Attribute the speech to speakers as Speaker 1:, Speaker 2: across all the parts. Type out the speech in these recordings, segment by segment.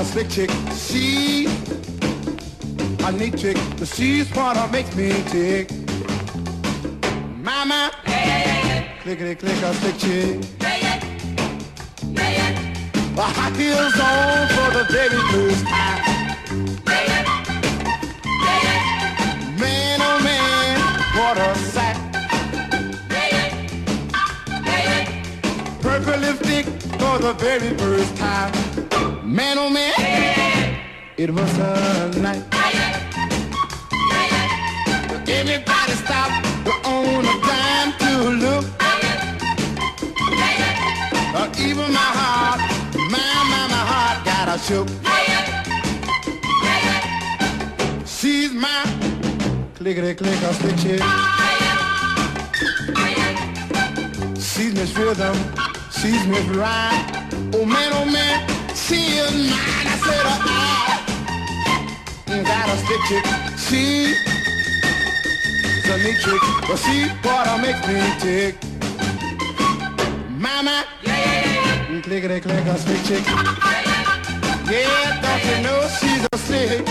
Speaker 1: a slick chick. She a neat chick. The she's what makes me tick. Mama, clickety click a slick chick. The high heels on for the baby blues time. Man, oh man, what a sight. Purple lipstick for the very first time. Man, oh man, it was a night. Everybody stop on a dime to look. Uh, even my heart, my, my, my heart got a shook. She's my clickety click a stick chick. She's Miss Rhythm, she's Miss Rhyme. Oh man, oh man, she is mine. I said, uh, got a stick chick. She a neat trick, but she what makes me tick. Mama, yeah, yeah, yeah. clickety click a stick chick. Yeah, don't you know she's a slick?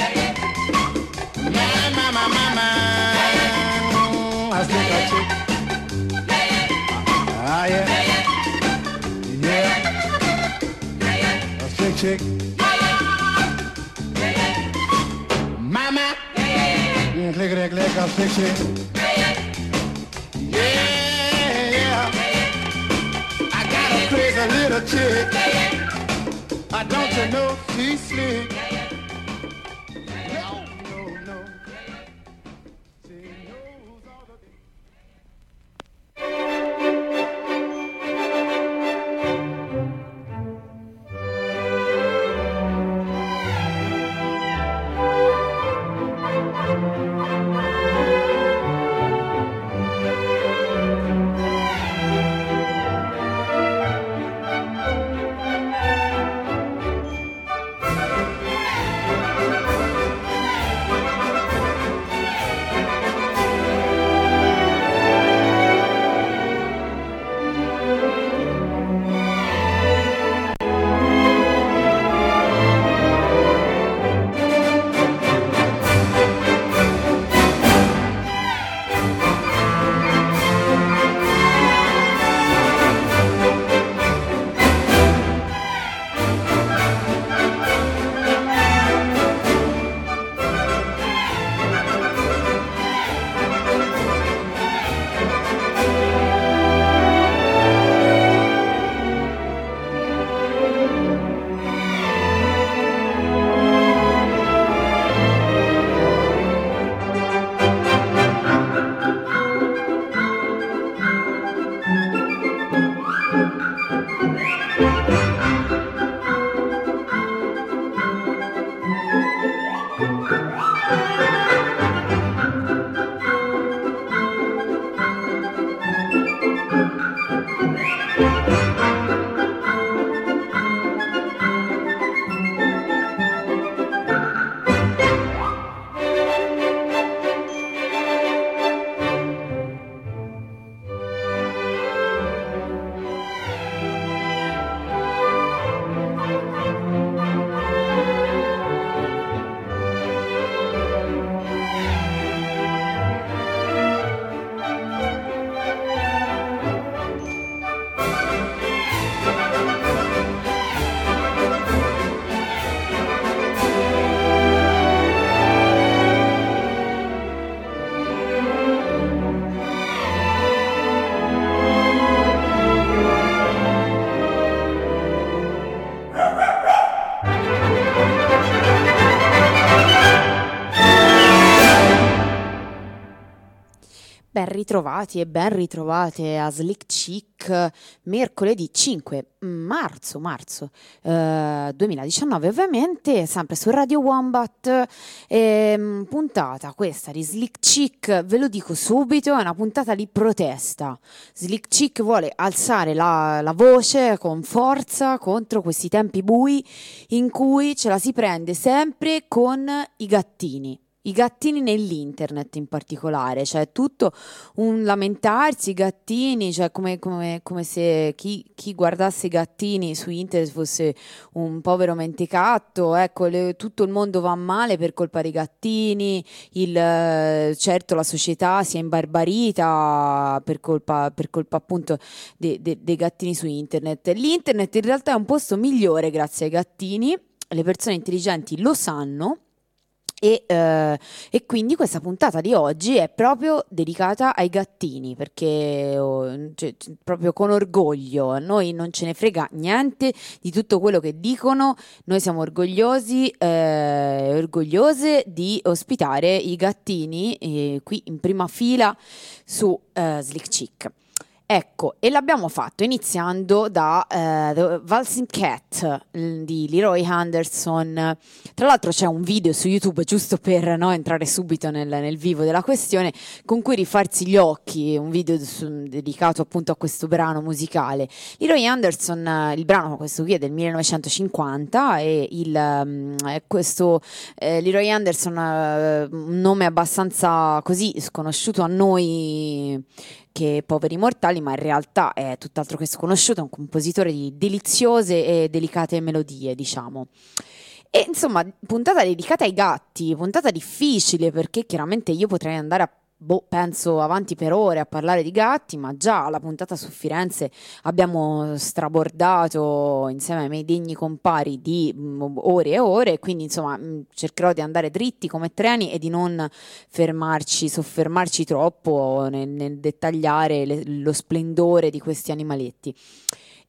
Speaker 1: Mama, mama, mama, I stick a chick. Ah, yeah. Yeah. A stick chick. Mama, clickety click a stick chick. Yeah, I got a crazy little chick. I don't you know she's slick.
Speaker 2: Ben ritrovati e ben ritrovate a Slick Chick mercoledì 5 marzo, marzo eh, 2019 ovviamente, sempre su Radio Wombat, eh, puntata questa di Slick Chick, ve lo dico subito, è una puntata di protesta. Slick Chick vuole alzare la, la voce con forza contro questi tempi bui in cui ce la si prende sempre con i gattini i gattini nell'internet in particolare, cioè tutto un lamentarsi, i gattini, cioè come, come, come se chi, chi, guardasse i gattini su internet fosse un povero mentecatto, ecco, le, tutto il mondo va male per colpa dei gattini, il, certo la società si è imbarbarita per colpa, per colpa appunto de, de, dei gattini su internet. L'internet in realtà è un posto migliore grazie ai gattini, le persone intelligenti lo sanno e, eh, e, quindi questa puntata di oggi è proprio dedicata ai gattini perché oh, cioè, proprio con orgoglio. A noi non ce ne frega niente di tutto quello che dicono. Noi siamo orgogliosi eh, orgogliose di ospitare i gattini eh, qui in prima fila su eh, Slick Chick Ecco, e l'abbiamo fatto iniziando da uh, The Valsing Cat di Leroy Anderson. Tra l'altro c'è un video su YouTube, giusto per no, entrare subito nel, nel, vivo della questione, con cui rifarsi gli occhi, un video su, dedicato appunto a questo brano musicale. Leroy Anderson, il brano questo qui è del 1950 e il, um, questo eh, Leroy Anderson, uh, un nome abbastanza così sconosciuto a noi che Poveri Mortali, ma in realtà è tutt'altro che sconosciuto, è un compositore di deliziose e delicate melodie, diciamo. E insomma, puntata dedicata ai gatti, puntata difficile perché chiaramente io potrei andare a boh, penso avanti per ore a parlare di gatti, ma già alla puntata su Firenze abbiamo strabordato insieme ai miei degni compari di mm, ore e ore, quindi insomma mm, cercherò di andare dritti come treni e di non fermarci, soffermarci troppo nel, nel dettagliare le, lo splendore di questi animaletti.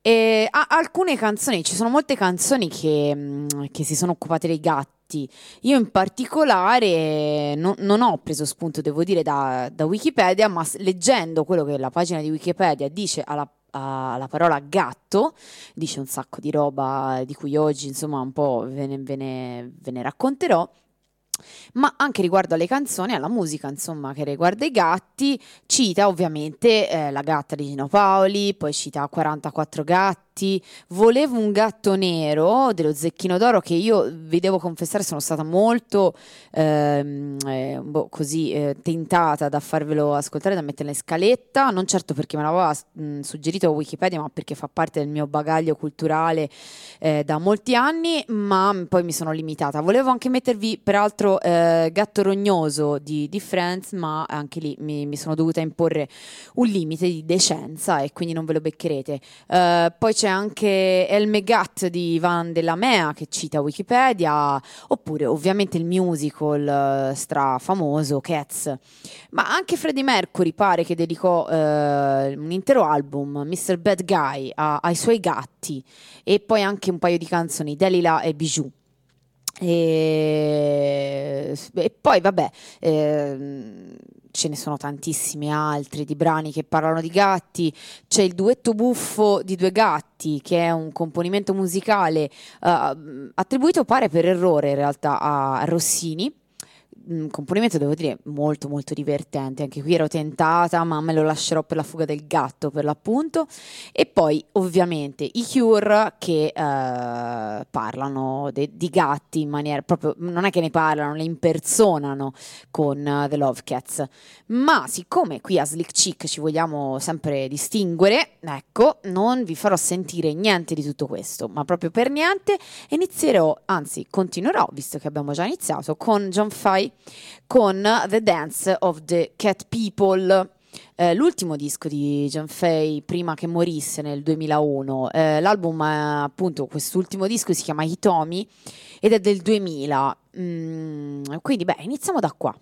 Speaker 2: E, a, alcune canzoni, ci sono molte canzoni che, mm, che si sono occupate dei gatti. Io in particolare no, non ho preso spunto, devo dire, da, da, Wikipedia, ma leggendo quello che la pagina di Wikipedia dice alla, alla parola gatto, dice un sacco di roba di cui oggi insomma un po' ve ne, ve ne, ve ne racconterò ma anche riguardo alle canzoni, alla musica, insomma, che riguarda i gatti, cita ovviamente eh, la gatta di Gino Paoli, poi cita 44 gatti gatti. Volevo un gatto nero dello Zecchino d'Oro che io vi devo confessare sono stata molto ehm, eh, boh, così eh, tentata da farvelo ascoltare, da mettere in scaletta, non certo perché me l'aveva mh, suggerito Wikipedia, ma perché fa parte del mio bagaglio culturale eh, da molti anni, ma poi mi sono limitata. Volevo anche mettervi peraltro eh, Gatto Rognoso di, di, Friends, ma anche lì mi, mi, sono dovuta imporre un limite di decenza e quindi non ve lo beccherete. Uh, poi c'è anche El Megat di Ivan della Mea che cita Wikipedia, oppure ovviamente il musical stra famoso Cats. Ma anche Freddie Mercury pare che dedicò eh, un intero album, Mr. Bad Guy, a, ai suoi gatti e poi anche un paio di canzoni, Delilah e Bijou. E, e poi vabbè, eh, ce ne sono tantissimi altri di brani che parlano di gatti. C'è il duetto buffo di due gatti, che è un componimento musicale uh, attribuito, pare per errore in realtà, a Rossini un componimento devo dire molto molto divertente. Anche qui ero tentata ma me lo lascerò per la fuga del gatto per l'appunto. E poi ovviamente i Cure che uh, parlano de- di gatti in maniera proprio non è che ne parlano le impersonano con uh, The Love Cats. Ma siccome qui a Slick Chick ci vogliamo sempre distinguere ecco non vi farò sentire niente di tutto questo ma proprio per niente. Inizierò anzi continuerò visto che abbiamo già iniziato con John Fay con The Dance of the Cat People. Eh, l'ultimo disco di John Fay prima che morisse nel 2001. Eh, l'album, è, appunto, quest'ultimo disco si chiama Hitomi ed è del 2000. Mm, quindi, beh, iniziamo da qua.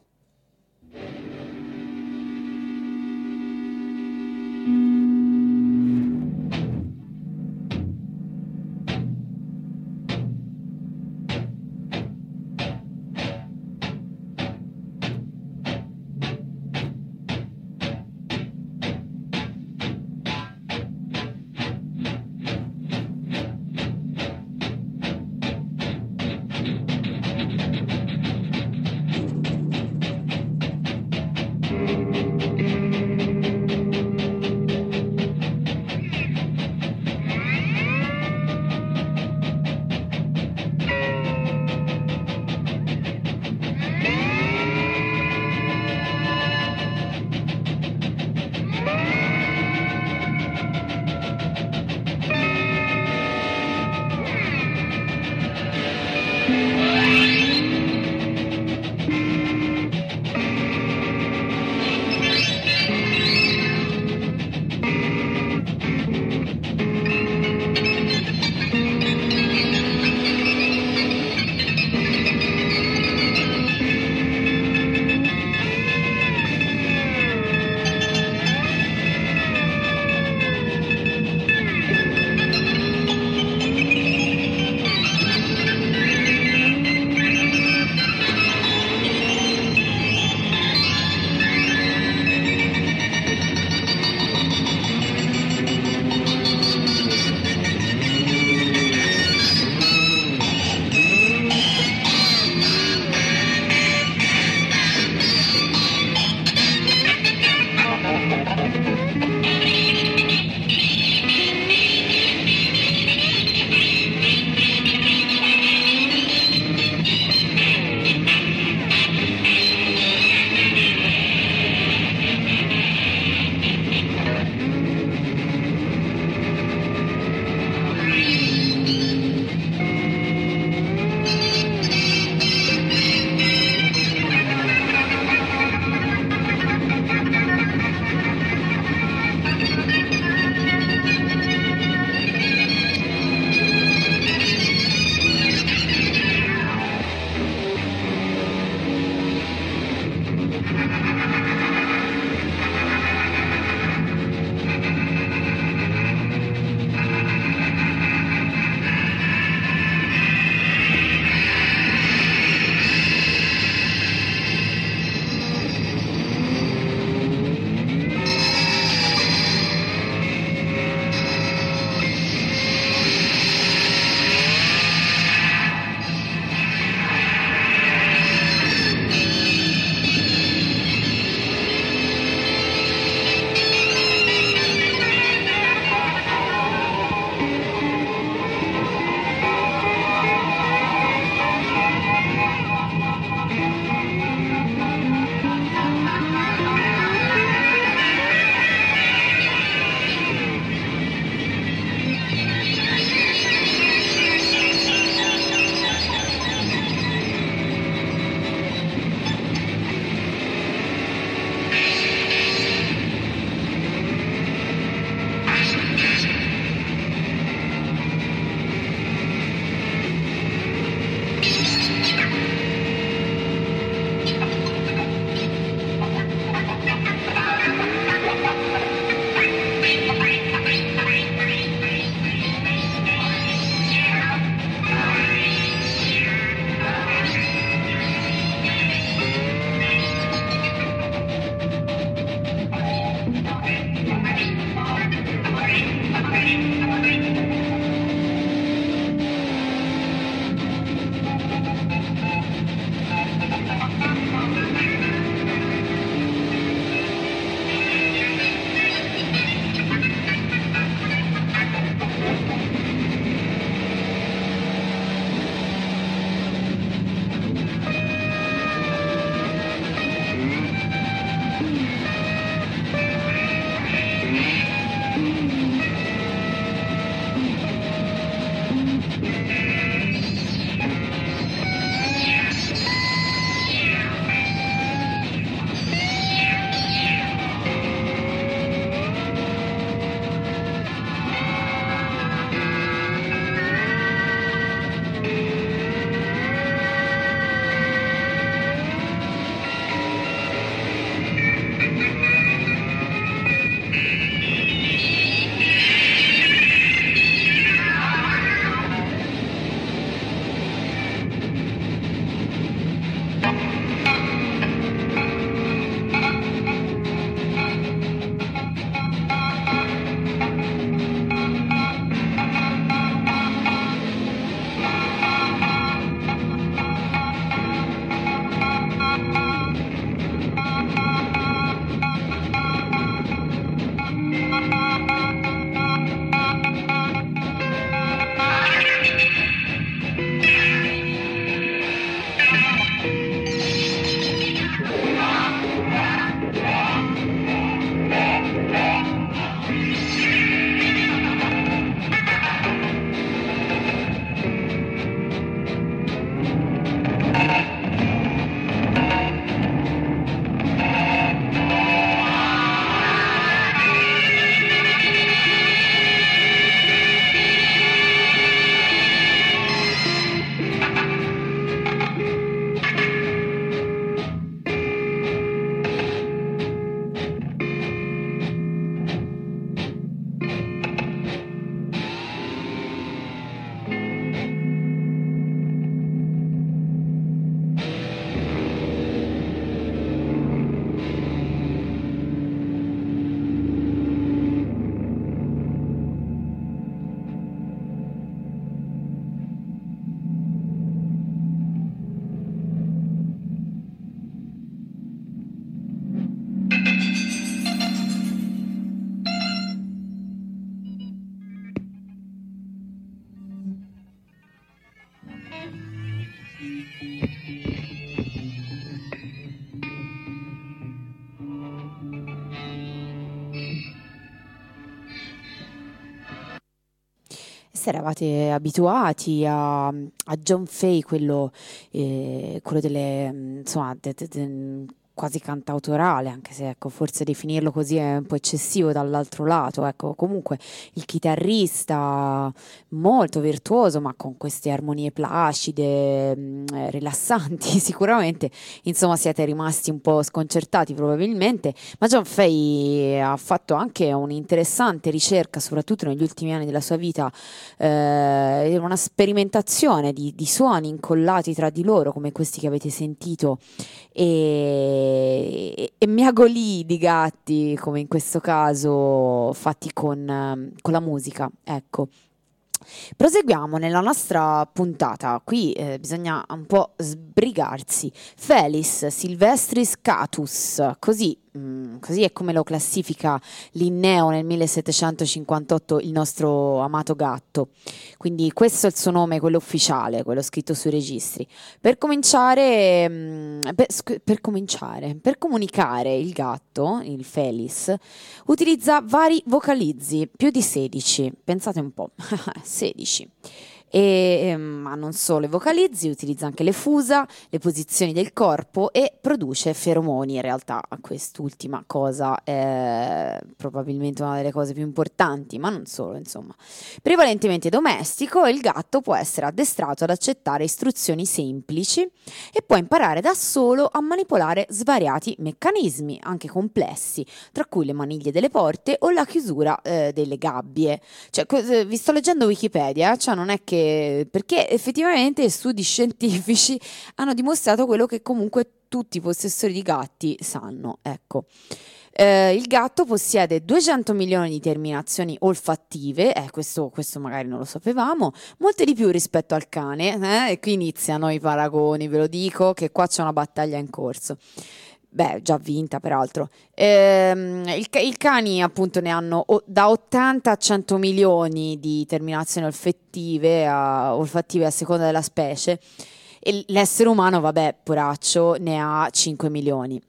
Speaker 2: Eravate abituati a, a John Fay, quello, eh, quello delle, insomma, de, de, de, quasi cantautorale, anche se ecco, forse definirlo così è un po' eccessivo dall'altro lato. Ecco, comunque il chitarrista molto virtuoso, ma con queste armonie placide, mh, mm, eh, rilassanti, sicuramente. Insomma, siete rimasti un po' sconcertati probabilmente, ma John Fay ha fatto anche un'interessante ricerca, soprattutto negli ultimi anni della sua vita, eh, una sperimentazione di, di suoni incollati tra di loro, come questi che avete sentito. E e, e miagoli di gatti, come in questo caso, fatti con, con la musica, ecco. Proseguiamo nella nostra puntata, qui eh, bisogna un po' sbrigarsi. Felis Silvestris Catus, così Mm, così è come lo classifica Linneo nel 1758 il nostro amato gatto. Quindi questo è il suo nome, quello ufficiale, quello scritto sui registri. Per cominciare, mm, per, per, cominciare, per comunicare il gatto, il Felis, utilizza vari vocalizzi, più di 16. Pensate un po', 16. E, ehm, ma non solo i vocalizzi, utilizza anche le fusa, le posizioni del corpo e produce feromoni. In realtà quest'ultima cosa è probabilmente una delle cose più importanti, ma non solo, insomma. Prevalentemente domestico, il gatto può essere addestrato ad accettare istruzioni semplici e può imparare da solo a manipolare svariati meccanismi, anche complessi, tra cui le maniglie delle porte o la chiusura eh, delle gabbie. Cioè, vi sto leggendo Wikipedia, cioè non è che perché, perché effettivamente studi scientifici hanno dimostrato quello che comunque tutti i possessori di gatti sanno. Ecco. Eh, il gatto possiede 200 milioni di terminazioni olfattive, eh, questo, questo, magari non lo sapevamo, molte di più rispetto al cane, eh, e qui iniziano i paragoni, ve lo dico, che qua c'è una battaglia in corso. Beh, già vinta peraltro. Ehm, il, I cani appunto ne hanno o, da 80 a 100 milioni di terminazioni olfattive a, olfattive a seconda della specie e l'essere umano, vabbè, poraccio, ne ha 5 milioni.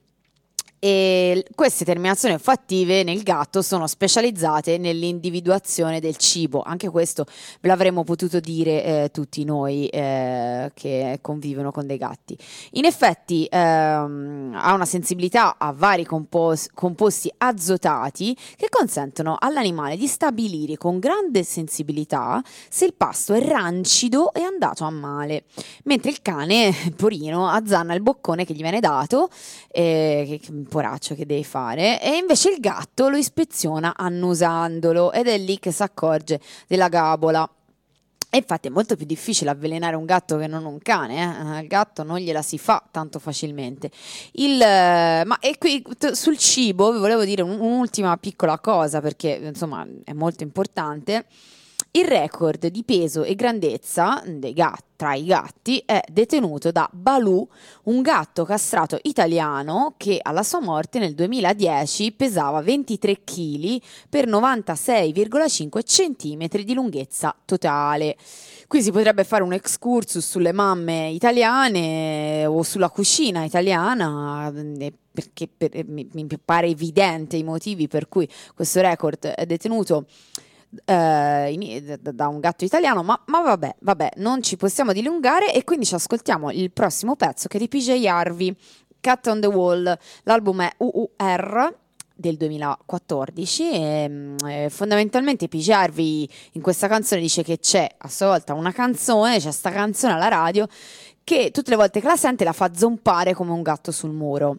Speaker 2: E queste terminazioni olfattive nel gatto sono specializzate nell'individuazione del cibo, anche questo ve l'avremmo potuto dire eh, tutti noi eh, che convivono con dei gatti. In effetti ehm, ha una sensibilità a vari compos- composti azotati che consentono all'animale di stabilire con grande sensibilità se il pasto è rancido e andato a male, mentre il cane, porino, azzanna il boccone che gli viene dato, eh, che, poraccio che devi fare e invece il gatto lo ispeziona annusandolo ed è lì che si accorge della gabola. E infatti è molto più difficile avvelenare un gatto che non un cane, eh? il gatto non gliela si fa tanto facilmente. Il, eh, ma e qui sul cibo vi volevo dire un, un'ultima piccola cosa perché insomma è molto importante. Il record di peso e grandezza gatti, tra i gatti è detenuto da Balù, un gatto castrato italiano che alla sua morte nel 2010 pesava 23 kg per 96,5 cm di lunghezza totale. Qui si potrebbe fare un excursus sulle mamme italiane o sulla cucina italiana eh, perché per, mi, mi pare evidente i motivi per cui questo record è detenuto eh, in, da un gatto italiano, ma, ma, vabbè, vabbè, non ci possiamo dilungare e quindi ci ascoltiamo il prossimo pezzo che è di PJ Harvey, Cat on the Wall, l'album è UUR del 2014 e, e fondamentalmente PJ Harvey in questa canzone dice che c'è a sua volta una canzone, c'è questa canzone alla radio che tutte le volte che la sente la fa zompare come un gatto sul muro.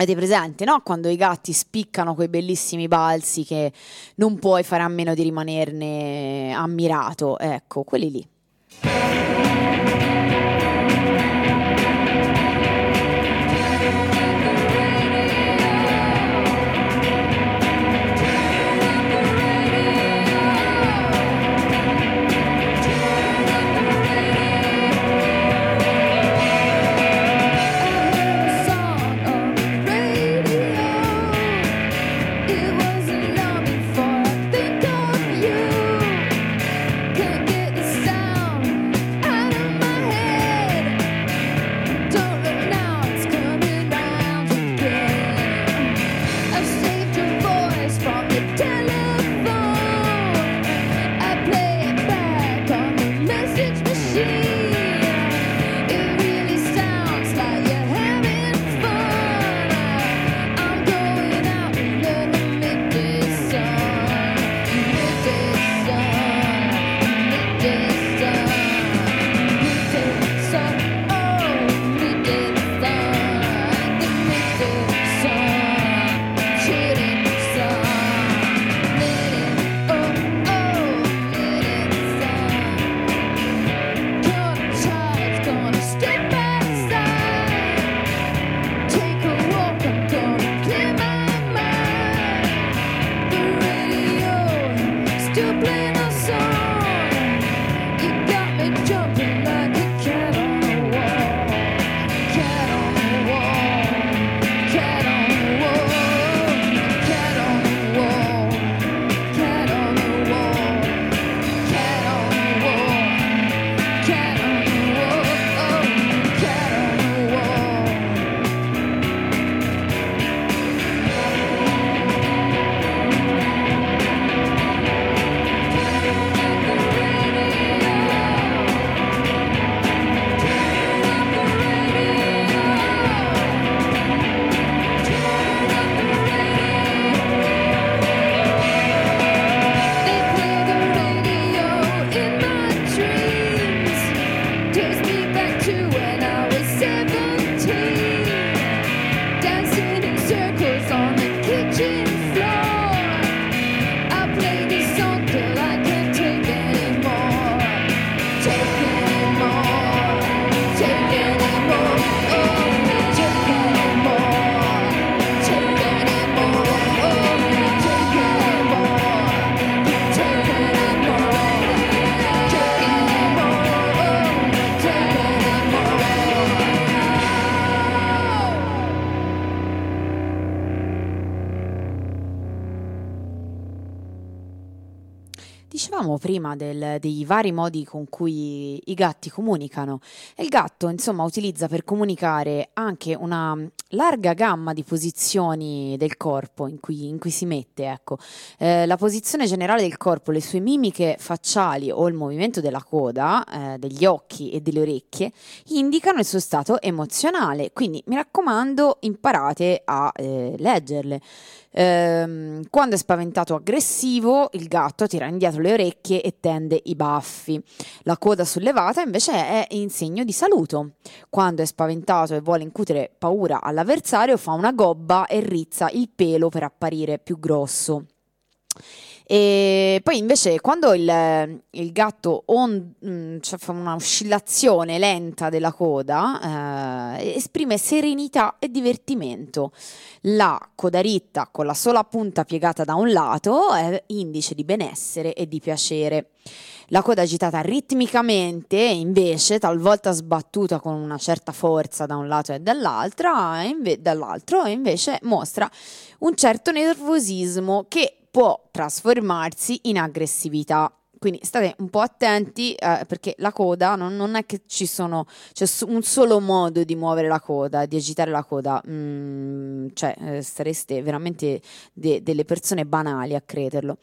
Speaker 2: Avete presente, no? Quando i gatti spiccano quei bellissimi balzi che non puoi fare a meno di rimanerne ammirato. Ecco, quelli lì. Prima del, dei vari modi con cui i gatti comunicano. Il gatto, insomma, utilizza per comunicare anche una larga gamma di posizioni del corpo in cui, in cui si mette. Ecco. Eh, la posizione generale del corpo, le sue mimiche facciali o il movimento della coda, eh, degli occhi e delle orecchie indicano il suo stato emozionale. Quindi mi raccomando, imparate a eh, leggerle. Ehm, quando è spaventato o aggressivo, il gatto tira indietro le orecchie e tende i baffi. La coda sollevata invece è in segno di saluto. Quando è spaventato e vuole incutere paura all'avversario, fa una gobba e rizza il pelo per apparire più grosso. E poi invece quando il, il gatto on, mm, cioè fa una oscillazione lenta della coda, eh, esprime serenità e divertimento. La coda ritta con la sola punta piegata da un lato è indice di benessere e di piacere. La coda agitata ritmicamente, invece, talvolta sbattuta con una certa forza da un lato e dall'altro, inve- dall'altro invece mostra un certo nervosismo che può trasformarsi in aggressività. Quindi state un po' attenti eh, perché la coda non, non, è che ci sono, c'è un solo modo di muovere la coda, di agitare la coda, mm, cioè eh, sareste veramente de- delle persone banali a crederlo.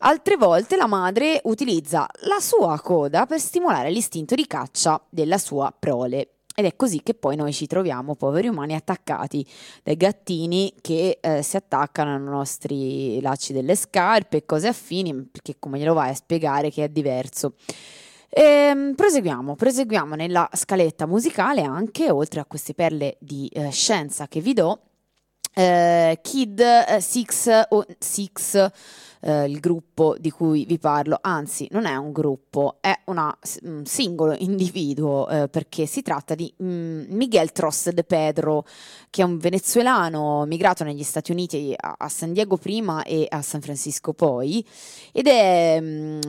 Speaker 2: Altre volte la madre utilizza la sua coda per stimolare l'istinto di caccia della sua prole. Ed è così che poi noi ci troviamo, poveri umani, attaccati dai gattini che eh, si attaccano ai nostri lacci delle scarpe e cose affini, perché come glielo vai a spiegare che è diverso. E, ehm, proseguiamo, proseguiamo nella scaletta musicale anche, oltre a queste perle di eh, scienza che vi do, eh, Kid 6 eh, o 6 eh, il gruppo di cui vi parlo, anzi non è un gruppo, è una, un singolo individuo eh, perché si tratta di mm, Miguel Tros de Pedro, che è un venezuelano migrato negli Stati Uniti a, a San Diego prima e a San Francisco poi ed è mm,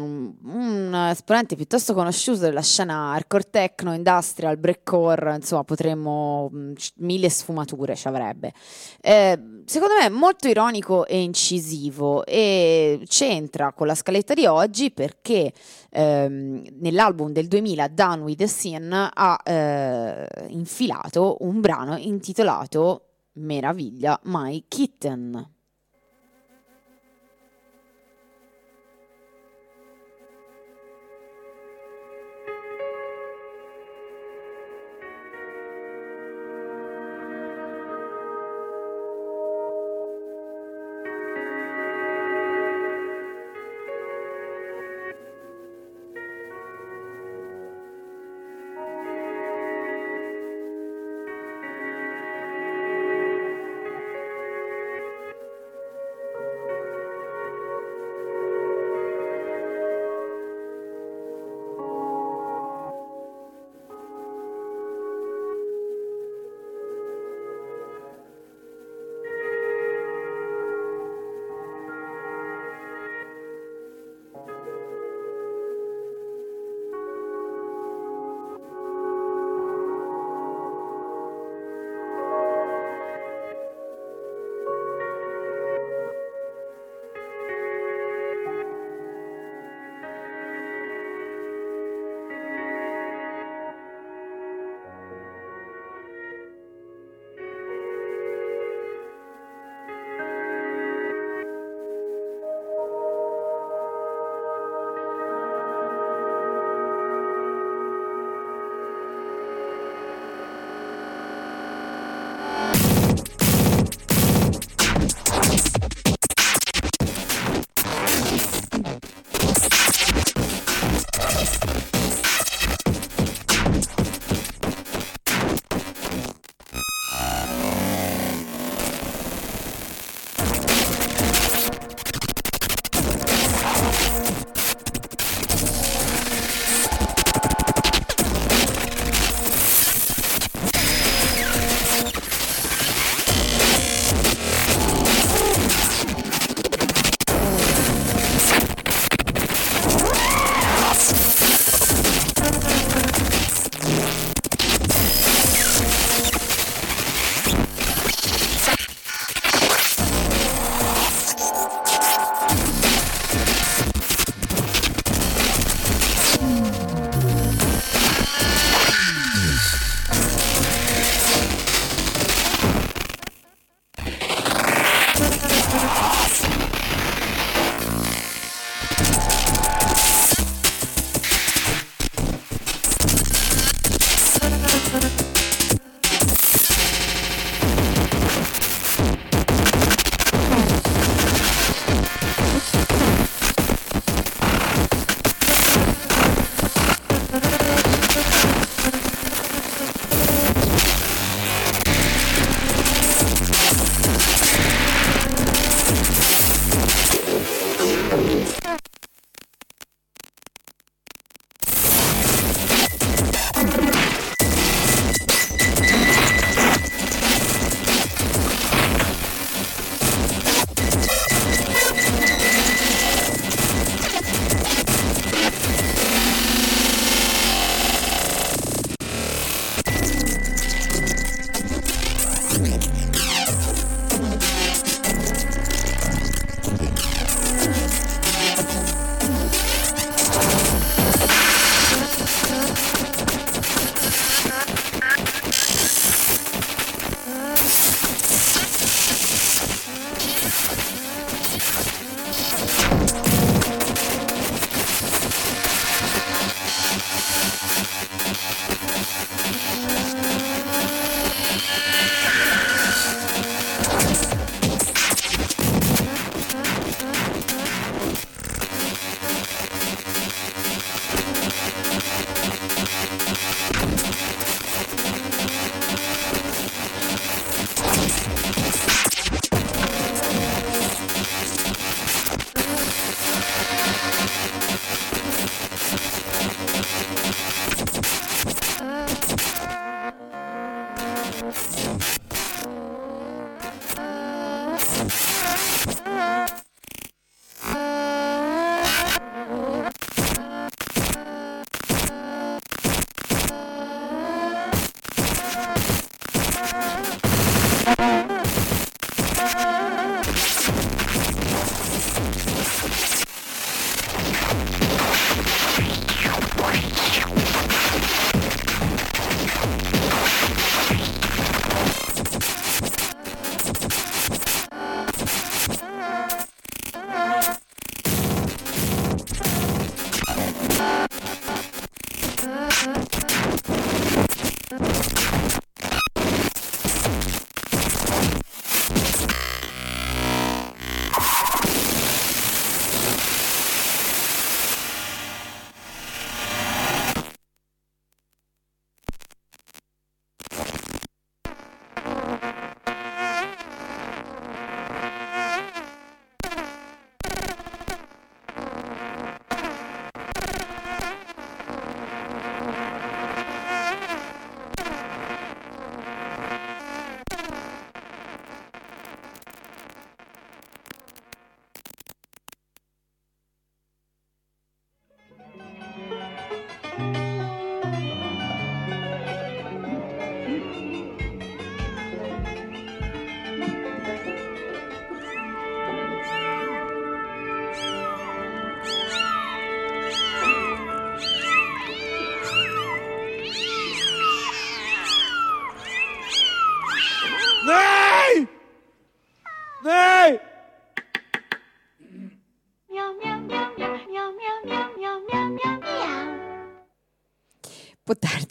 Speaker 2: un esponente piuttosto conosciuto della scena hardcore techno, industrial, breakcore, insomma potremmo mm, mille sfumature ci avrebbe. Eh, secondo me molto ironico e incisivo e c'entra con la scaletta di oggi perché ehm, nell'album del 2000 Done with the Scene ha eh, infilato un brano intitolato Meraviglia My Kitten.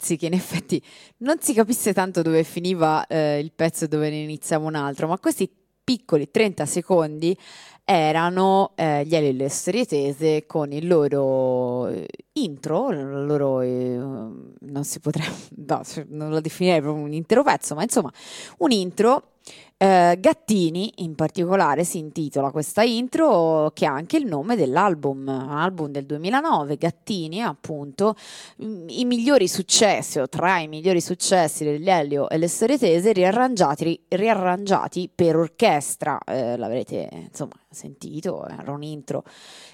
Speaker 2: Darsi che in effetti non si capisse tanto dove finiva eh, il pezzo e dove ne iniziava un altro, ma questi piccoli 30 secondi erano eh, gli Elio e le storie tese con il loro eh, intro, il loro eh, non si potrebbe, no, non lo definirei proprio un intero pezzo, ma insomma un intro eh, Gattini in particolare si intitola questa intro che ha anche il nome dell'album, album del 2009, Gattini appunto mm, i migliori successi o tra i migliori successi degli Elio e le storie tese riarrangiati, riarrangiati per orchestra, eh, l'avrete insomma sentito, era un intro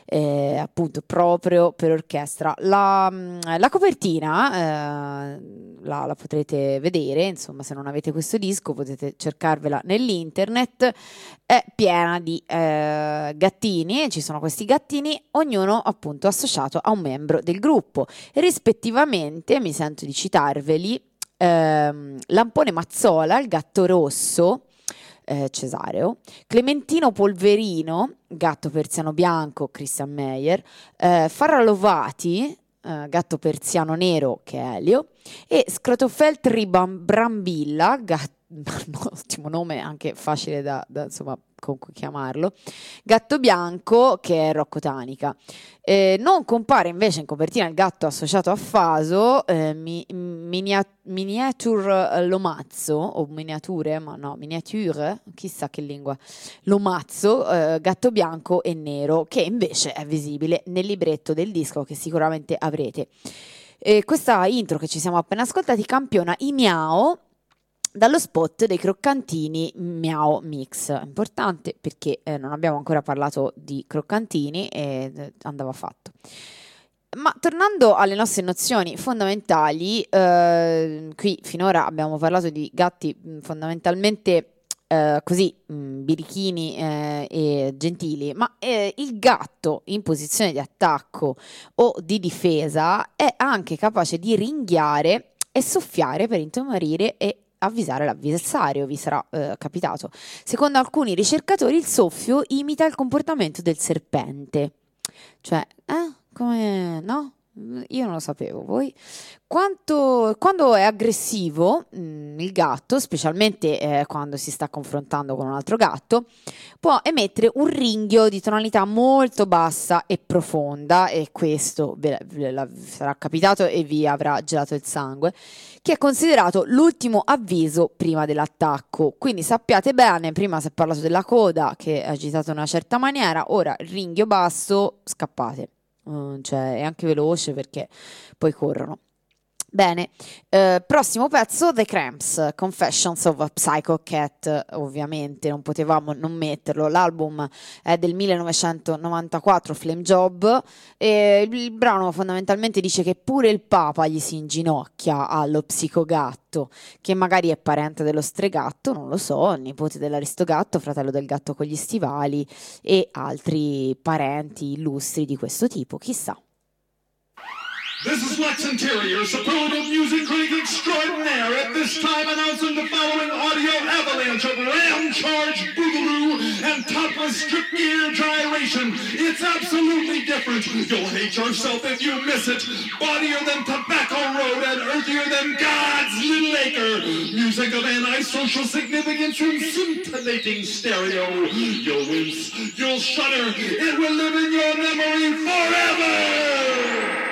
Speaker 2: eh, appunto proprio per orchestra. La, mm, la copertina eh, la, la, potrete vedere, insomma se non avete questo disco potete cercarvela nell'internet, è piena di eh, gattini, ci sono questi gattini, ognuno appunto associato a un membro del gruppo. Rispettivamente, mi sento di citarveli, ehm, Lampone Mazzola, il gatto rosso, eh, Cesareo, Clementino Polverino, gatto persiano bianco, Christian Meyer, eh, Farralovati, eh, gatto persiano nero, che è Elio, e Scrotofeltri Brambilla, gatto ottimo nome, anche facile da, da insomma, comunque chiamarlo, Gatto Bianco, che è Rocco Tanica. Eh, non compare invece in copertina il gatto associato a Faso, eh, mi, minia, Miniature Lomazzo, o miniature, ma no, miniature, chissà che lingua, Lomazzo, eh, Gatto Bianco e Nero, che invece è visibile nel libretto del disco che sicuramente avrete. E questa intro che ci siamo appena ascoltati campiona i miao dallo spot dei croccantini Miao Mix. Importante perché eh, non abbiamo ancora parlato di croccantini e eh, andava fatto. Ma tornando alle nostre nozioni fondamentali, eh, qui finora abbiamo parlato di gatti mh, fondamentalmente Uh, così mh, birichini eh, e gentili, ma eh, il gatto in posizione di attacco o di difesa è anche capace di ringhiare e soffiare per intimorire e avvisare l'avversario, vi sarà eh, capitato. Secondo alcuni ricercatori il soffio imita il comportamento del serpente. Cioè, eh, come no? Io non lo sapevo, voi? Quanto, quando è aggressivo mh, mm, il gatto, specialmente eh, quando si sta confrontando con un altro gatto, può emettere un ringhio di tonalità molto bassa e profonda, e questo ve, ve, ve sarà capitato e vi avrà gelato il sangue, che è considerato l'ultimo avviso prima dell'attacco. Quindi sappiate bene, prima si è parlato della coda che è agitata in una certa maniera, ora ringhio basso, scappate. Uh, cioè è anche veloce perché poi corrono. Bene, eh, prossimo pezzo, The Cramps, Confessions of a Psycho Cat, ovviamente non potevamo non metterlo, l'album è del 1994, Flame Job, e il brano fondamentalmente dice che pure il Papa gli si inginocchia allo psicogatto, che magari è parente dello stregatto, non lo so, nipote dell'aristogatto, fratello del gatto con gli stivali e altri parenti illustri di questo tipo, chissà.
Speaker 3: This is Lex Interior, superlative music critic extraordinaire, at this time announcing the following audio avalanche of ram charge boogaloo and topless strip gear gyration. It's absolutely different. You'll hate yourself if you miss it. Bodier than Tobacco Road and earthier than God's Little Acre. Music of antisocial significance in scintillating stereo. You'll wince, you'll shudder, it will live in your memory forever!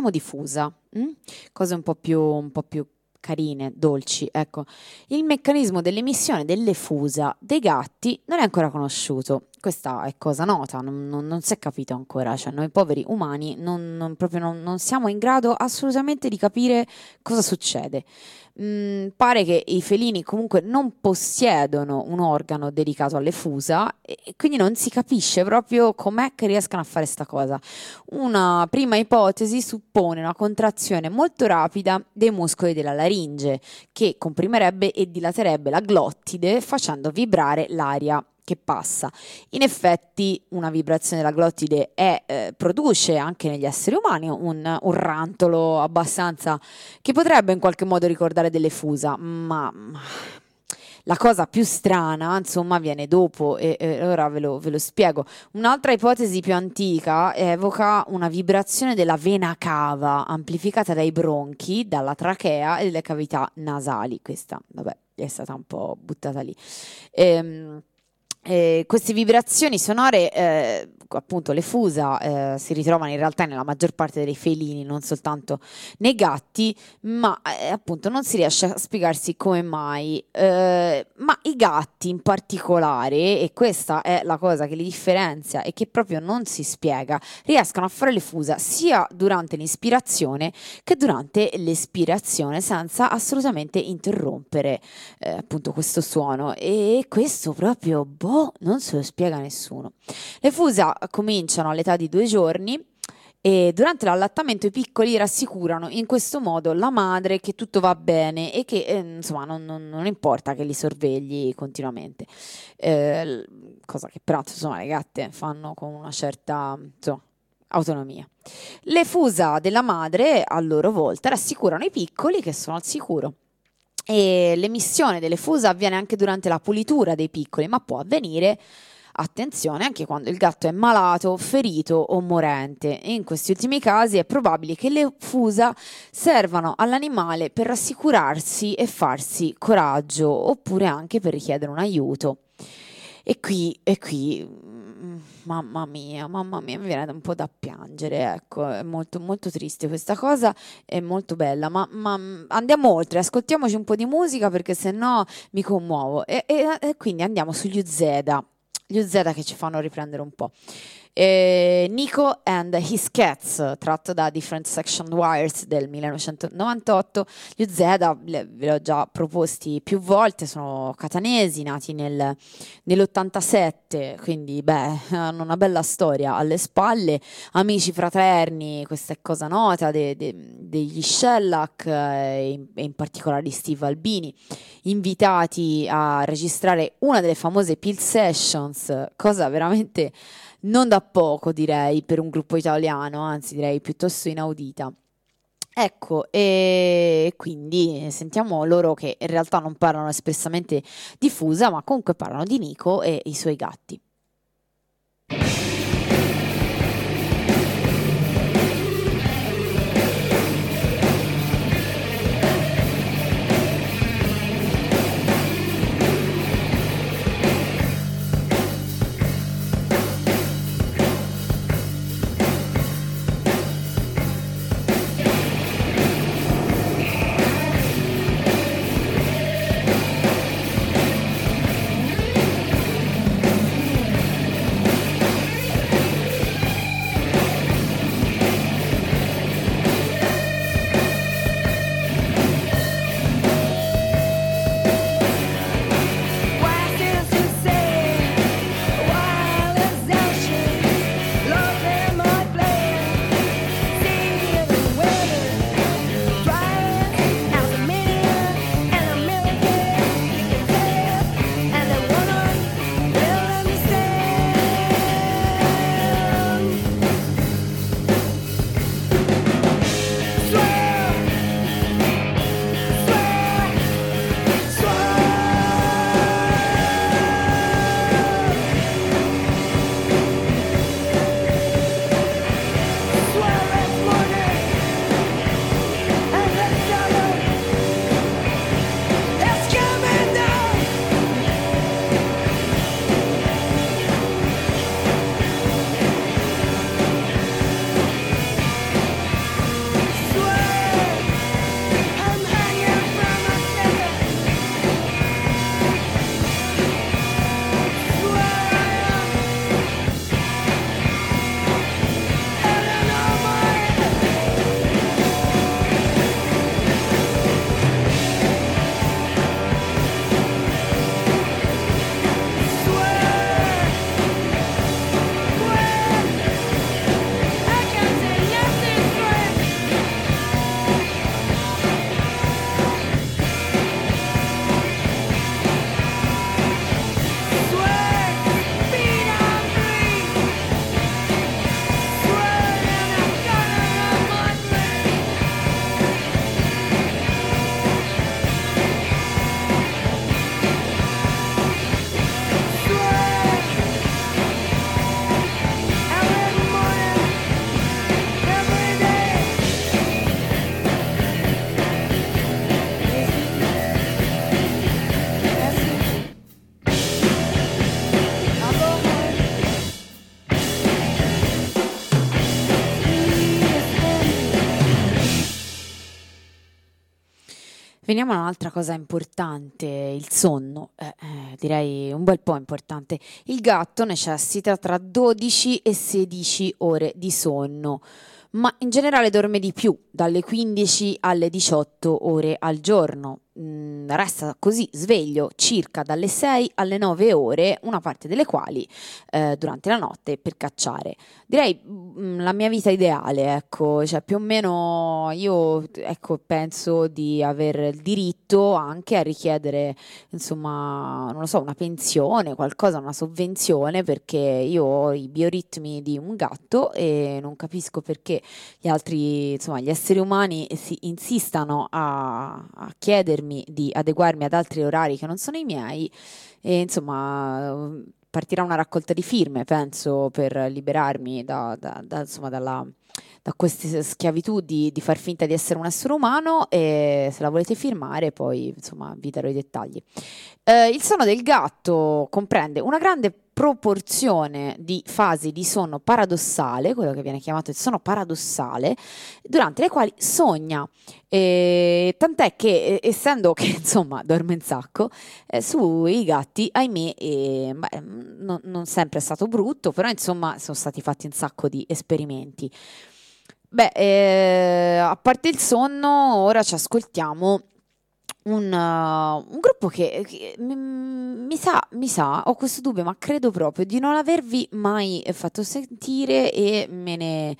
Speaker 2: Parliamo di fusa, mh? Mm? cose un po, più, un po' più carine, dolci. Ecco, il meccanismo dell'emissione delle fusa dei gatti non è ancora conosciuto. Questa è cosa nota, non, non, non si è capito ancora. Cioè, noi poveri umani non, non siamo in grado assolutamente di capire cosa succede mm, pare che i felini comunque non possiedono un organo dedicato alle fusa e quindi non si capisce proprio com'è che riescano a fare questa cosa. Una prima ipotesi suppone una contrazione molto rapida dei muscoli della laringe che comprimerebbe e dilaterebbe la glottide facendo vibrare l'aria che passa. In effetti una vibrazione della glottide è, eh, produce anche negli esseri umani un, un, rantolo abbastanza che potrebbe in qualche modo ricordare delle fusa, ma la cosa più strana, insomma, viene dopo e, e ora ve lo, ve lo, spiego. Un'altra ipotesi più antica evoca una vibrazione della vena cava amplificata dai bronchi, dalla trachea e dalle cavità nasali. Questa, vabbè, è stata un po' buttata lì. Ehm, eh, queste vibrazioni sonore eh, appunto le fusa eh, si ritrovano in realtà nella maggior parte dei felini, non soltanto nei gatti, ma eh, appunto non si riesce a spiegarsi come mai. Eh, ma i gatti in particolare, e questa è la cosa che li differenzia e che proprio non si spiega, riescono a fare le fusa sia durante l'inspirazione che durante l'espirazione senza assolutamente interrompere eh, appunto questo suono. E questo proprio, boh, non se lo spiega nessuno. Le fusa cominciano all'età di due giorni e durante l'allattamento i piccoli rassicurano in questo modo la madre che tutto va bene e che eh, insomma non, non, non, importa che li sorvegli continuamente, eh, cosa che però insomma le gatte fanno con una certa insomma, autonomia. Le fusa della madre a loro volta rassicurano i piccoli che sono al sicuro. E l'emissione delle fusa avviene anche durante la pulitura dei piccoli, ma può avvenire Attenzione anche quando il gatto è malato, ferito o morente. in questi ultimi casi è probabile che le fusa servano all'animale per rassicurarsi e farsi coraggio, oppure anche per richiedere un aiuto. E qui, e qui, mm, mamma mia, mamma mia, mi viene un po' da piangere, ecco, è molto, molto triste questa cosa, è molto bella, ma, ma andiamo oltre, ascoltiamoci un po' di musica perché se no mi commuovo. E, e, e quindi andiamo sugli Uzeda gli UZ che ci fanno riprendere un po'. Eh, Nico and His Cats, tratto da Different Section Wires del 1998. Gli UZ ve li ho già proposti più volte, sono catanesi, nati nel, nell'87, quindi beh, hanno una bella storia alle spalle, amici fraterni, questa è cosa nota, de, de, degli Shellac e in, in particolare di Steve Albini, invitati a registrare una delle famose Pill Sessions, cosa veramente non da poco direi per un gruppo italiano, anzi direi piuttosto inaudita. Ecco, e quindi sentiamo loro che in realtà non parlano espressamente di Fusa, ma comunque parlano di Nico e i suoi gatti. Veniamo a un'altra cosa importante, il sonno, eh, eh, direi un bel po' importante. Il gatto necessita tra 12 e 16 ore di sonno ma in generale dorme di più, dalle 15 alle 18 ore al giorno. Mm, resta così sveglio circa dalle 6 alle 9 ore, una parte delle quali eh, durante la notte per cacciare. Direi mh, mm, la mia vita ideale, ecco, cioè più o meno io ecco, penso di avere il diritto anche a richiedere, insomma, non lo so, una pensione, qualcosa, una sovvenzione, perché io ho i bioritmi di un gatto e non capisco perché gli altri, insomma, gli esseri umani si insistano a, a chiedermi chiedermi di adeguarmi ad altri orari che non sono i miei e insomma partirà una raccolta di firme, penso, per liberarmi da, da, da, insomma, dalla, da queste schiavitù di, di, far finta di essere un essere umano e se la volete firmare poi insomma vi darò i dettagli. Eh, il sonno del gatto comprende una grande proporzione di fasi di sonno paradossale, quello che viene chiamato il sonno paradossale, durante le quali sogna. Eh, tant'è che, essendo che insomma dorme in sacco, eh, sui gatti, ahimè, eh, beh, non, non sempre è stato brutto, però insomma sono stati fatti un sacco di esperimenti. Beh, eh, a parte il sonno, ora ci ascoltiamo un, uh, un gruppo che, che mi, mi, sa, mi sa, ho questo dubbio, ma credo proprio di non avervi mai fatto sentire e me ne,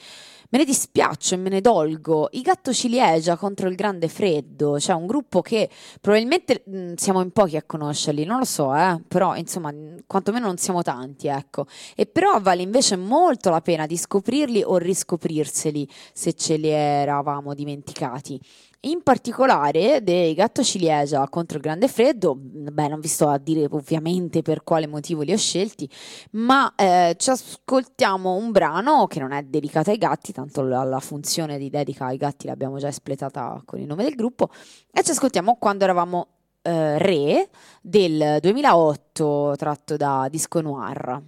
Speaker 2: me ne dispiaccio e me ne dolgo. I Gatto Ciliegia contro il Grande Freddo, cioè un gruppo che probabilmente mh, mm, siamo in pochi a conoscerli, non lo so, eh, però insomma, quantomeno non siamo tanti, ecco. E però vale invece molto la pena di scoprirli o riscoprirseli se ce li eravamo dimenticati. In particolare dei Gatto Ciliegia contro il Grande Freddo, beh, non vi sto a dire ovviamente per quale motivo li ho scelti, ma eh, ci ascoltiamo un brano che non è dedicato ai gatti, tanto la, la, funzione di dedica ai gatti l'abbiamo già espletata con il nome del gruppo, e ci ascoltiamo quando eravamo eh, re del 2008 tratto da Disco Noir.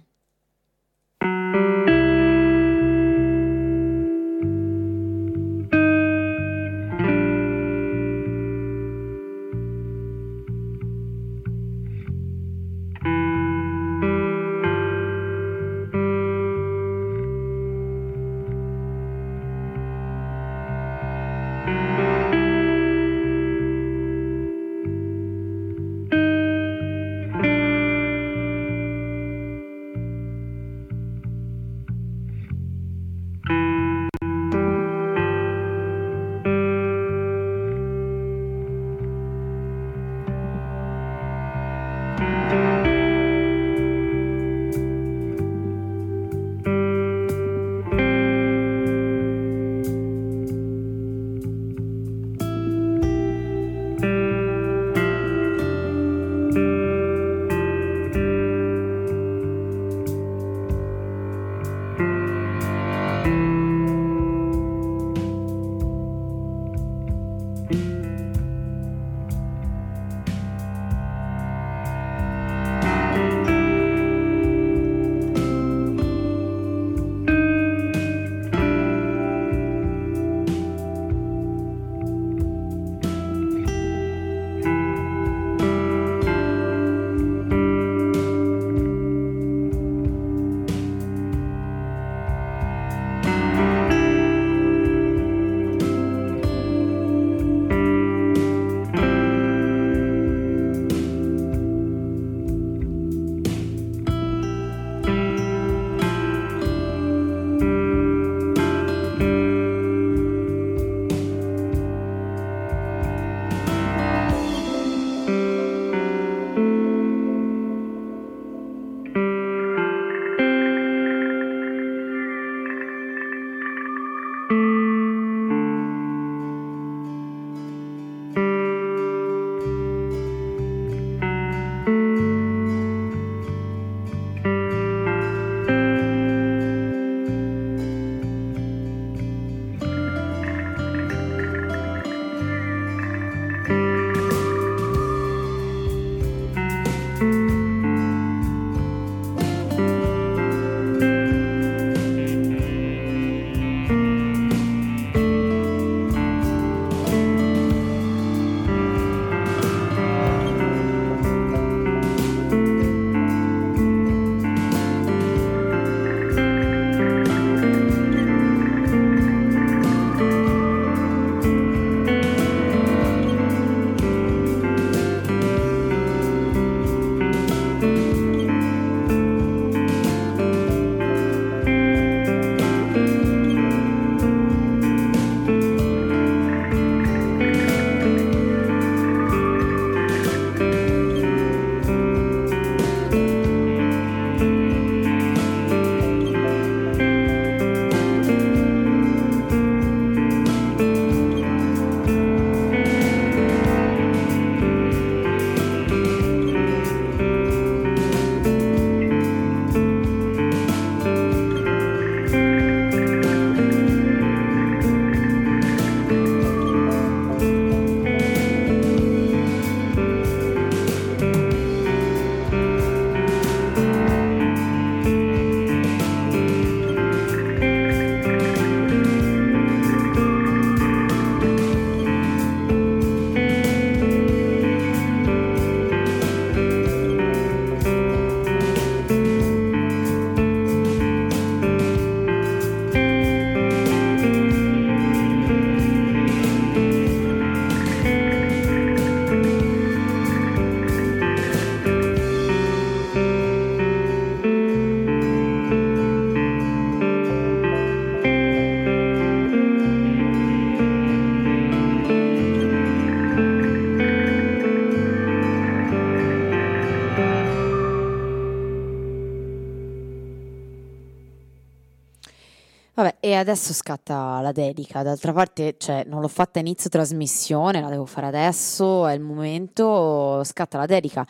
Speaker 2: E adesso scatta la dedica. D'altra parte, cioè, non l'ho fatta inizio trasmissione, la devo fare adesso, è il momento. Scatta la dedica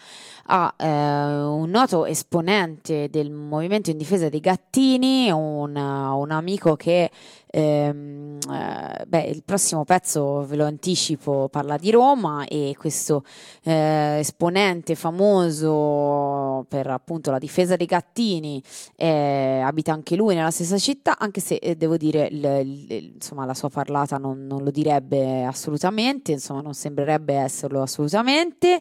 Speaker 2: a eh, un noto esponente del movimento in difesa dei gattini, un, un amico che Ehm, eh, beh, il prossimo pezzo ve lo anticipo, parla di Roma e questo eh, esponente famoso per appunto la difesa dei gattini eh, abita anche lui nella stessa città, anche se eh, devo dire il, il, insomma, la sua parlata non, non, lo direbbe assolutamente, insomma non sembrerebbe esserlo assolutamente.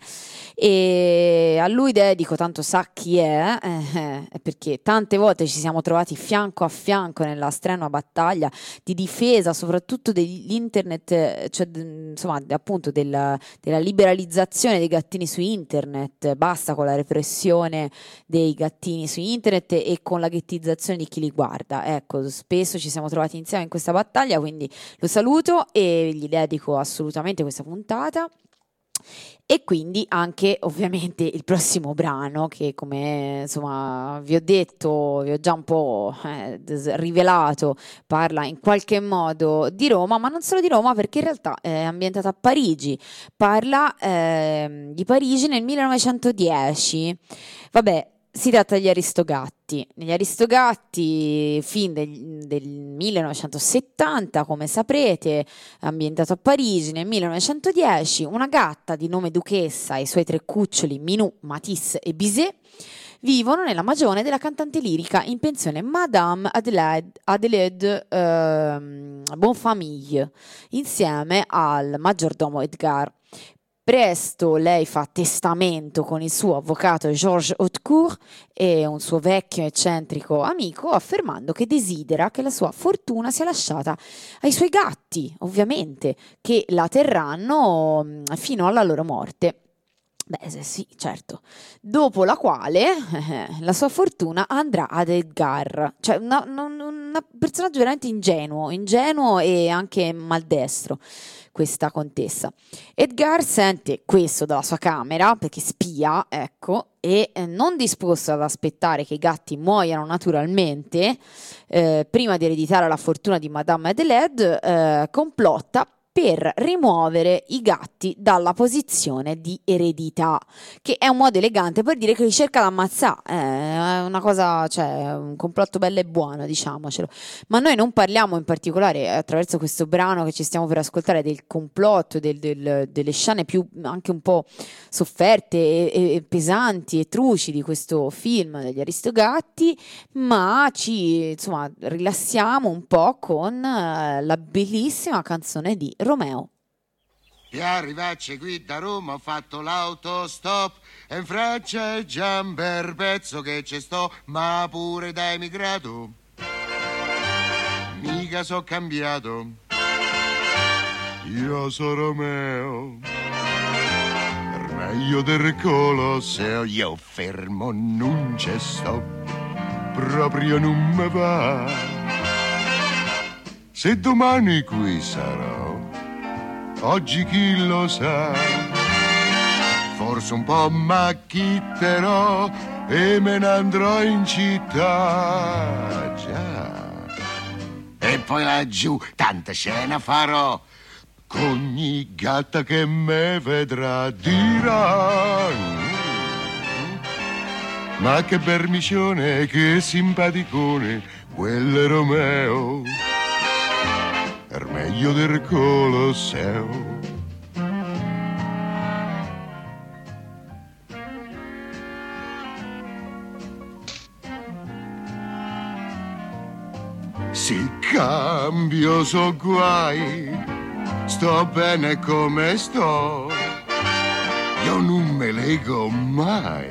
Speaker 2: E a lui dedico tanto sa chi è eh, perché tante volte ci siamo trovati fianco a fianco nella strenua battaglia di difesa soprattutto dell'internet, cioè insomma appunto della, della liberalizzazione dei gattini su internet, basta con la repressione dei gattini su internet e con la ghettizzazione di chi li guarda. Ecco, spesso ci siamo trovati insieme in questa battaglia, quindi lo saluto e gli dedico assolutamente questa puntata e quindi anche ovviamente il prossimo brano che come insomma vi ho detto, vi ho già un po' eh, rivelato, parla in qualche modo di Roma, ma non solo di Roma perché in realtà è ambientata a Parigi, parla eh, di Parigi nel 1910. Vabbè, si tratta degli Aristogatti. Negli Aristogatti, fin del, del, 1970, come saprete, ambientato a Parigi, nel 1910, una gatta di nome Duchessa e i suoi tre cuccioli Minou, Matisse e Bizet vivono nella magione della cantante lirica in pensione Madame Adelaide, Adelaide eh, Bonfamille, insieme al maggiordomo Edgar. Presto lei fa testamento con il suo avvocato Georges Hautcourt e un suo vecchio eccentrico amico, affermando che desidera che la sua fortuna sia lasciata ai suoi gatti, ovviamente, che la terranno mm, fino alla loro morte. Beh, sì, certo. Dopo la quale eh, la sua fortuna andrà ad Edgar, cioè un personaggio veramente ingenuo, ingenuo e anche maldestro questa contessa. Edgar sente questo dalla sua camera perché spia, ecco, e eh, non disposto ad aspettare che i gatti muoiano naturalmente, eh, prima di ereditare la fortuna di Madame Adelaide, eh, complotta per rimuovere i gatti dalla posizione di eredità, che è un modo elegante per dire che li cerca di ammazzare, eh, è una cosa, cioè un complotto bello e buono, diciamocelo. Ma noi non parliamo in particolare attraverso questo brano che ci stiamo per ascoltare del complotto, del, del, delle scene più anche un po' sofferte e, e pesanti e truci di questo film degli Aristogatti, ma ci insomma rilassiamo un po' con eh, la bellissima canzone di Romeo.
Speaker 4: Per arrivarci qui da Roma ho fatto l'autostop e in Francia è già un bel pezzo che ci sto, ma pure da emigrato. Mica so cambiato. Io sono Romeo. Meglio del Colosseo, io fermo non ci sto, proprio non mi va. Se domani qui sarò oggi chi lo sa. Forse un po' macchitterò e me ne andrò in città. Già. E poi laggiù tanta scena farò. Con ogni gatta che me vedrà dirà. Ma che permissione, che simpaticone, quel Romeo meglio del Colosseo. Si cambio so guai, sto bene come sto, io non me lego mai,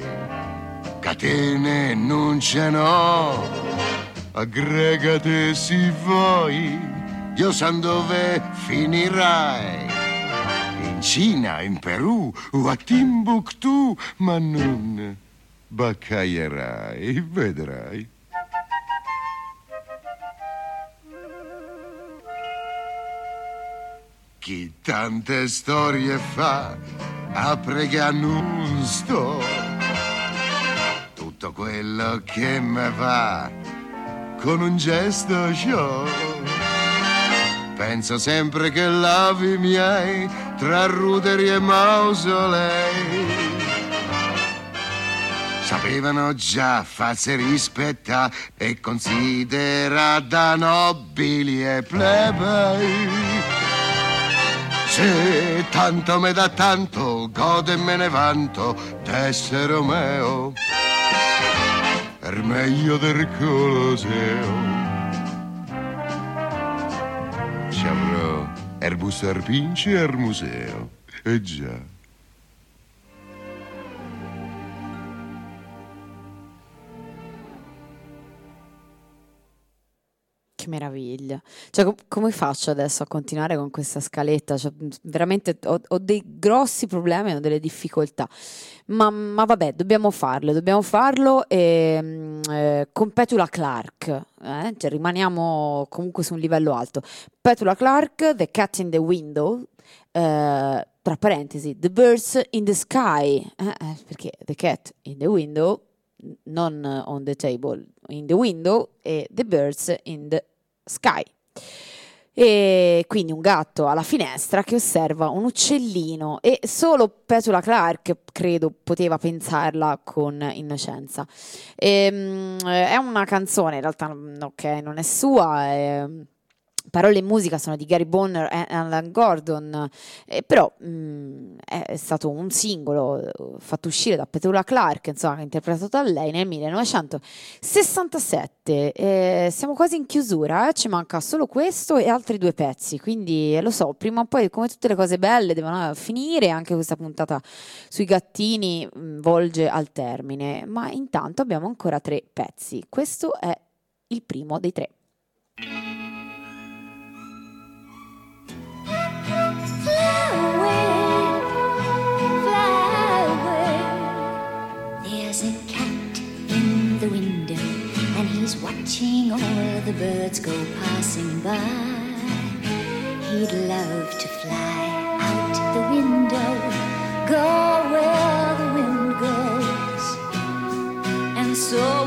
Speaker 4: catene non ce n'ho, aggregate si vuoi io san dove finirai. In Cina, in Perù o a Timbuktu, ma non baccaierai, vedrai. Chi tante storie fa, apre che non sto. Tutto quello che mi va con un gesto show. Penso sempre che lavi miei tra ruderi e mausolei. Sapevano già farsi rispettare e considerare da nobili e plebei. Se tanto me da tanto, gode e me ne vanto d'essere Romeo, per meglio del Colosseo. Ci avrò Erbus Arpinci al museo, e già.
Speaker 2: Che meraviglia. Cioè, com- come faccio adesso a continuare con questa scaletta? Cioè, veramente ho, ho dei grossi problemi, ho delle difficoltà. Ma, ma vabbè, dobbiamo farlo, dobbiamo farlo e, mh, eh, con Petula Clark. eh, cioè, rimaniamo comunque su un livello alto. Petula Clark, The Cat in the Window, eh, tra parentesi, The Birds in the Sky, eh, eh, perché The Cat in the Window, non on the table, in the window, e The Birds in the Sky. E quindi un gatto alla finestra che osserva un uccellino e solo Petula Clark credo poteva pensarla con innocenza. Ehm, è una canzone, in realtà ok, non è sua, è- parole e musica sono di Gary Bonner e Alan Gordon, eh, però mh, è, è stato un singolo eh, fatto uscire da Petula Clark, insomma, interpretato da lei nel 1967. Eh, siamo quasi in chiusura, eh, ci manca solo questo e altri due pezzi, quindi eh, lo so, prima o poi, come tutte le cose belle, devono finire, anche questa puntata sui gattini mh, volge al termine, ma intanto abbiamo ancora tre pezzi. Questo è il primo dei tre.
Speaker 5: Watching all the birds go passing by. He'd love to fly out the window, go where the wind goes, and so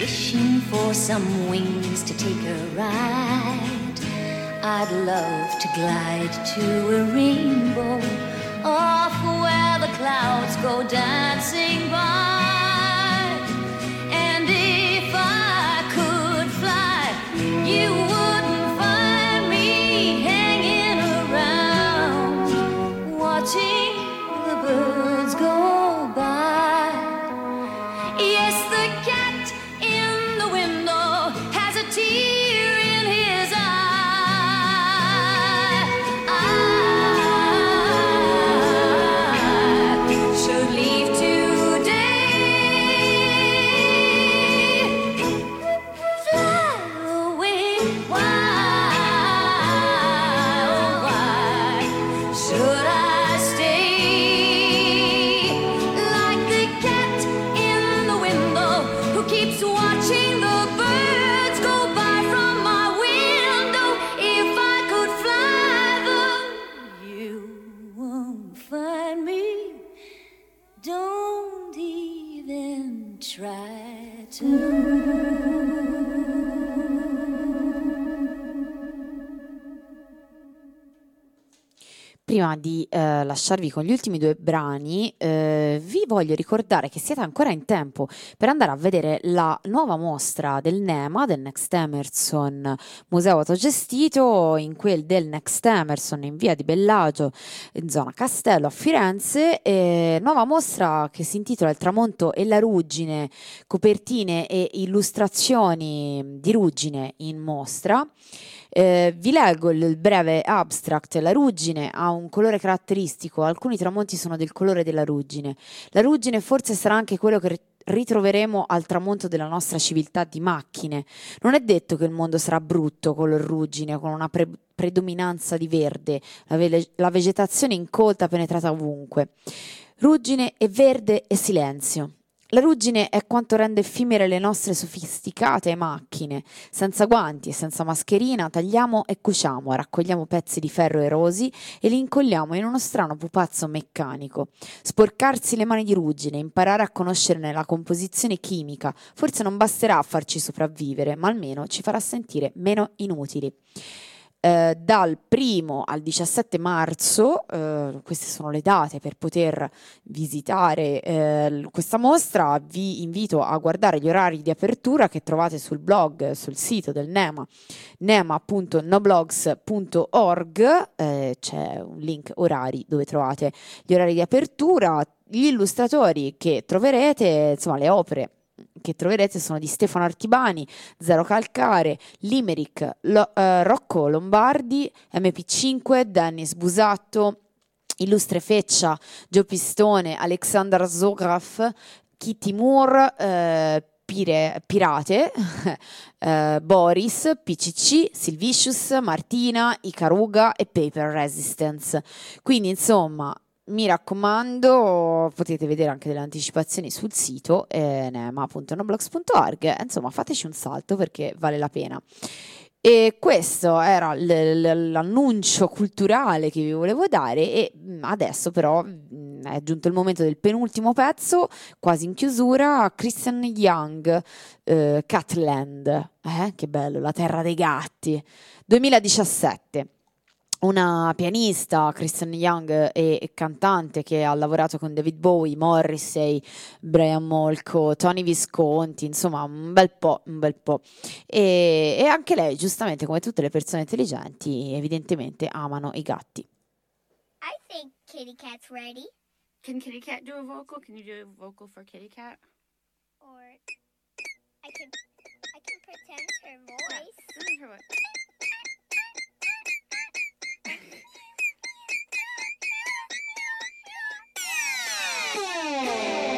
Speaker 5: wishing for some wings to take a ride. I'd love to glide to a rainbow off where the clouds go dancing by. And if I could fly, you wouldn't
Speaker 2: Prima di eh, lasciarvi con gli ultimi due brani, eh, vi voglio ricordare che siete ancora in tempo per andare a vedere la nuova mostra del NEMA, del Next Emerson Museo Autogestito, in quel del Next Emerson in via di Bellagio, in zona Castello a Firenze. eh, nuova mostra che si intitola Il tramonto e la ruggine, copertine e illustrazioni di ruggine in mostra. Eh, vi leggo il breve abstract. La ruggine ha un colore caratteristico, alcuni tramonti sono del colore della ruggine. La ruggine forse sarà anche quello che ri- ritroveremo al tramonto della nostra civiltà di macchine. Non è detto che il mondo sarà brutto color ruggine, con una pre- predominanza di verde, la, vele- la vegetazione incolta penetrata ovunque. Ruggine e verde e silenzio. La ruggine è quanto rende effimere le nostre sofisticate macchine. Senza guanti e senza mascherina tagliamo e cuciamo, raccogliamo pezzi di ferro erosi e li incolliamo in uno strano pupazzo meccanico. Sporcarsi le mani di ruggine, imparare a conoscerne la composizione chimica, forse non basterà a farci sopravvivere, ma almeno ci farà sentire meno inutili. Eh, dal 1 al 17 marzo, eh, queste sono le date per poter visitare eh, questa mostra, vi invito a guardare gli orari di apertura che trovate sul blog, sul sito del NEMA, nema.noblogs.org, eh, c'è un link orari dove trovate gli orari di apertura, gli illustratori che troverete, insomma le opere che troverete sono di Stefano Archibani, Zero Calcare, Limerick, Lo- eh, Rocco Lombardi, MP5, Dennis Busatto, Illustre Feccia, Gio Pistone, Alexander Zograf, Kitty Moore, eh, Pire- Pirate, eh, Boris, PCC, Silvicius, Martina, Icaruga e Paper Resistance. Quindi insomma mi raccomando, potete vedere anche delle anticipazioni sul sito eh, nema.noblogs.org. Insomma, fateci un salto perché vale la pena. E questo era l- l- l'annuncio culturale che vi volevo dare e mm, adesso però mm, è giunto il momento del penultimo pezzo, quasi in chiusura, Christian Young, eh, Catland, eh, che bello, la terra dei gatti, 2017 una pianista, Christian Young, e, cantante che ha lavorato con David Bowie, Morrissey, Brian Molko, Tony Visconti, insomma un bel po', un bel po'. E, e anche lei, giustamente come tutte le persone intelligenti, evidentemente amano i gatti.
Speaker 6: I think Kitty Cat's ready.
Speaker 7: Can Kitty Cat do a vocal? Can you do a vocal for Kitty Cat?
Speaker 6: Or I can I can pretend her voice.
Speaker 7: Her voice.
Speaker 5: Música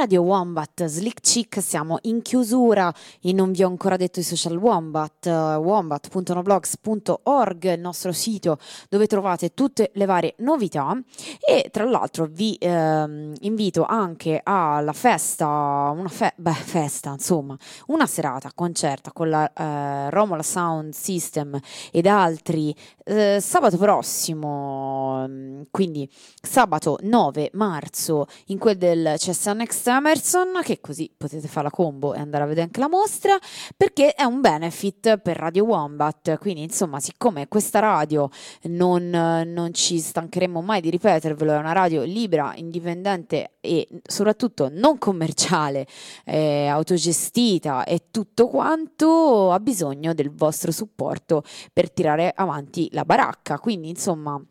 Speaker 2: Radio Wombat, Slick Chick, siamo in chiusura e non vi ho ancora detto i social Wombat, uh, wombat.noblogs.org, il nostro sito dove trovate tutte le varie novità. E tra l'altro vi ehm, invito anche alla festa, una fe- beh, festa insomma, una serata concerta con la eh, Romola Sound System ed altri eh, sabato prossimo, mm, quindi sabato 9 marzo in quel del CSN Next Emerson, che così potete fare la combo e andare a vedere anche la mostra, perché è un benefit per Radio Wombat, quindi insomma siccome questa radio non, non ci stancheremo mai di ripetervelo, è una radio libera, indipendente e soprattutto non commerciale, eh, autogestita e tutto quanto, ha bisogno del vostro supporto per tirare avanti la baracca, quindi insomma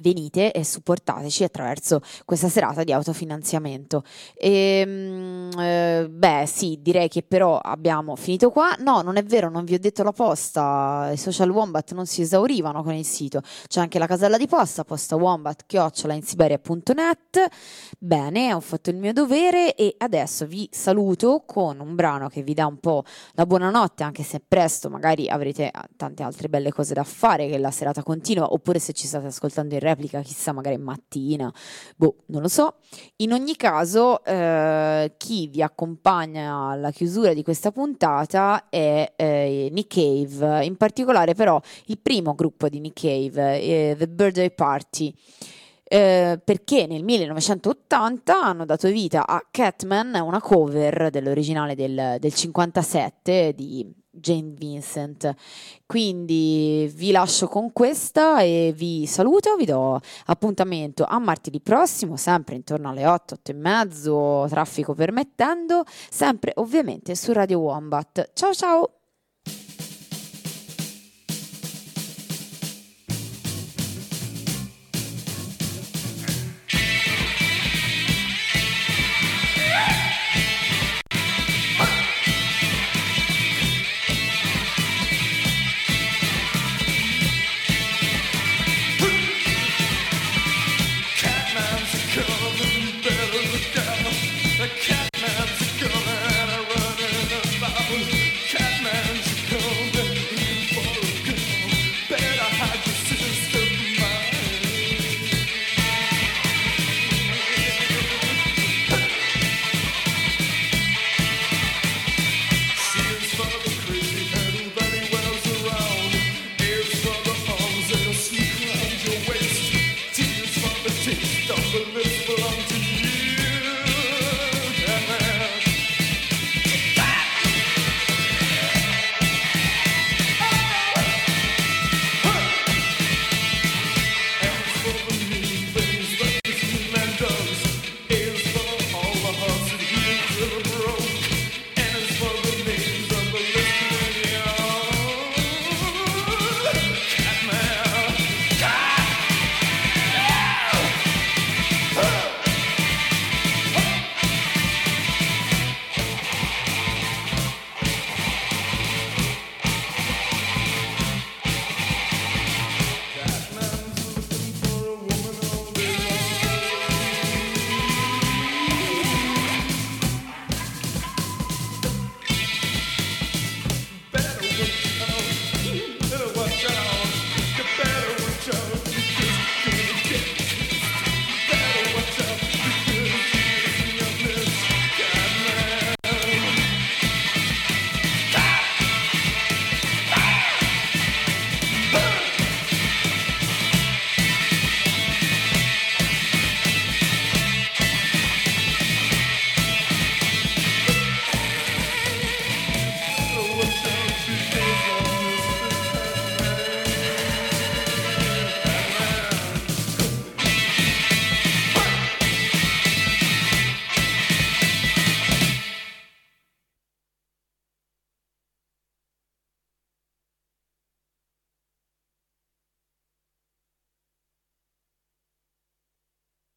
Speaker 2: venite e supportateci attraverso questa serata di autofinanziamento. E, mm, eh, beh, sì, direi che però abbiamo finito qua. No, non è vero, non vi ho detto la posta. I social Wombat non si esaurivano con il sito. C'è anche la casella di posta, posta wombat chiocciolainsiberia.net. Bene, ho fatto il mio dovere e adesso vi saluto con un brano che vi dà un po' la buonanotte, anche se presto magari avrete tante altre belle cose da fare che la serata continua, oppure se ci state ascoltando in replica, chissà, magari mattina, boh, non lo so. In ogni caso, eh, chi vi accompagna alla chiusura di questa puntata è eh, Nick Cave, in particolare però il primo gruppo di Nick Cave, eh, The Birthday Party. Eh, perché nel 1980 hanno dato vita a Catman, una cover dell'originale del, del 57 di Jane Vincent. Quindi vi lascio con questa e vi saluto, vi do appuntamento a martedì prossimo, sempre intorno alle 8, 8 e mezzo, traffico permettendo, sempre ovviamente su Radio Wombat. Ciao ciao!
Speaker 3: Jack.